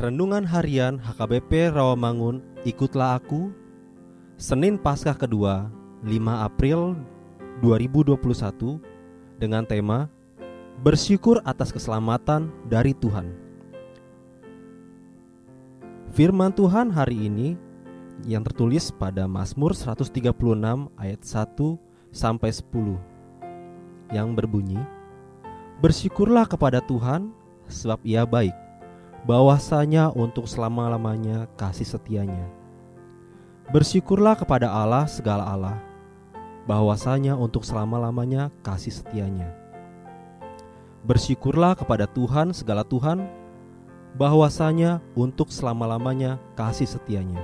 Renungan Harian HKBP Rawamangun Ikutlah Aku Senin Paskah kedua 5 April 2021 dengan tema Bersyukur atas keselamatan dari Tuhan. Firman Tuhan hari ini yang tertulis pada Mazmur 136 ayat 1 sampai 10 yang berbunyi Bersyukurlah kepada Tuhan sebab ia baik bahwasanya untuk selama-lamanya kasih setianya. Bersyukurlah kepada Allah segala Allah, bahwasanya untuk selama-lamanya kasih setianya. Bersyukurlah kepada Tuhan segala Tuhan, bahwasanya untuk selama-lamanya kasih setianya.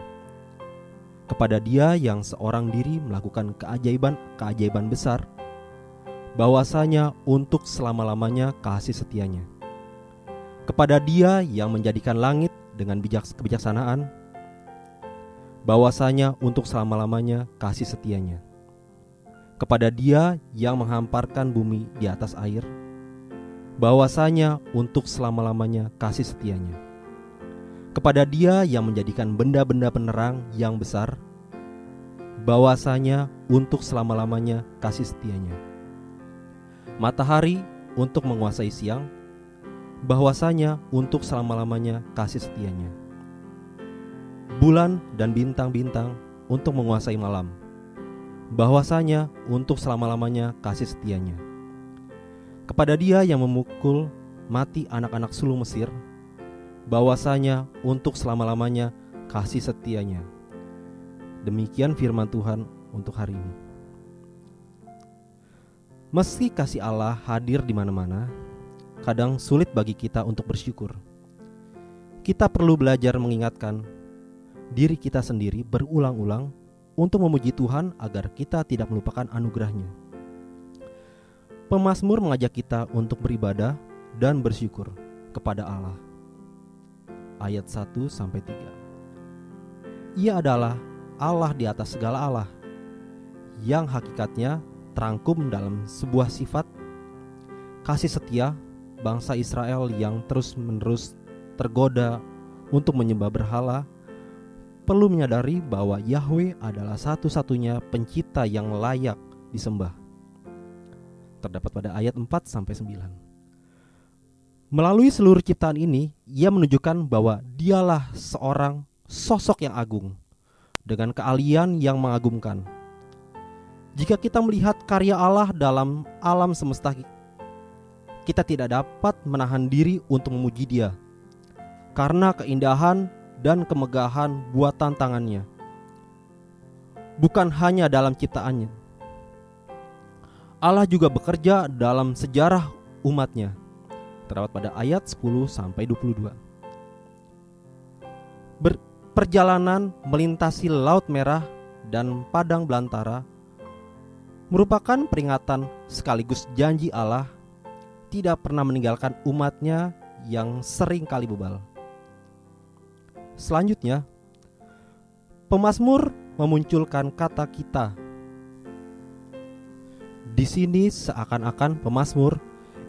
Kepada Dia yang seorang diri melakukan keajaiban-keajaiban besar, bahwasanya untuk selama-lamanya kasih setianya kepada Dia yang menjadikan langit dengan bijak kebijaksanaan, bahwasanya untuk selama-lamanya kasih setianya. Kepada Dia yang menghamparkan bumi di atas air, bahwasanya untuk selama-lamanya kasih setianya. Kepada Dia yang menjadikan benda-benda penerang yang besar, bahwasanya untuk selama-lamanya kasih setianya. Matahari untuk menguasai siang, bahwasanya untuk selama-lamanya kasih setianya. Bulan dan bintang-bintang untuk menguasai malam, bahwasanya untuk selama-lamanya kasih setianya. Kepada dia yang memukul mati anak-anak sulung Mesir, bahwasanya untuk selama-lamanya kasih setianya. Demikian firman Tuhan untuk hari ini. Meski kasih Allah hadir di mana-mana, kadang sulit bagi kita untuk bersyukur. Kita perlu belajar mengingatkan diri kita sendiri berulang-ulang untuk memuji Tuhan agar kita tidak melupakan anugerahnya. Pemasmur mengajak kita untuk beribadah dan bersyukur kepada Allah. Ayat 1 sampai 3. Ia adalah Allah di atas segala Allah yang hakikatnya terangkum dalam sebuah sifat kasih setia bangsa Israel yang terus-menerus tergoda untuk menyembah berhala perlu menyadari bahwa Yahweh adalah satu-satunya pencipta yang layak disembah. Terdapat pada ayat 4 sampai 9. Melalui seluruh ciptaan ini, ia menunjukkan bahwa dialah seorang sosok yang agung dengan keahlian yang mengagumkan. Jika kita melihat karya Allah dalam alam semesta kita tidak dapat menahan diri untuk memuji Dia karena keindahan dan kemegahan buatan tangannya. Bukan hanya dalam ciptaannya, Allah juga bekerja dalam sejarah umatnya. Terdapat pada ayat 10 sampai 22. Perjalanan melintasi Laut Merah dan Padang Belantara merupakan peringatan sekaligus janji Allah tidak pernah meninggalkan umatnya yang sering kali bebal. Selanjutnya, pemazmur memunculkan kata kita. Di sini seakan-akan pemazmur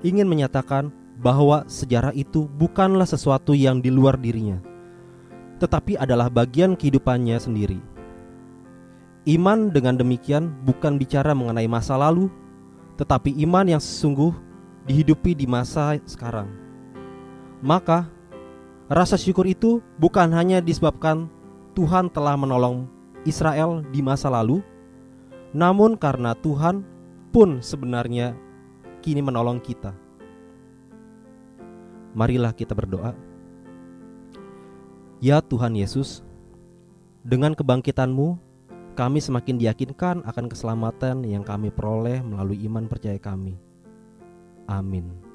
ingin menyatakan bahwa sejarah itu bukanlah sesuatu yang di luar dirinya, tetapi adalah bagian kehidupannya sendiri. Iman dengan demikian bukan bicara mengenai masa lalu, tetapi iman yang sesungguh dihidupi di masa sekarang. Maka rasa syukur itu bukan hanya disebabkan Tuhan telah menolong Israel di masa lalu, namun karena Tuhan pun sebenarnya kini menolong kita. Marilah kita berdoa. Ya Tuhan Yesus, dengan kebangkitanmu, kami semakin diyakinkan akan keselamatan yang kami peroleh melalui iman percaya kami. Amin.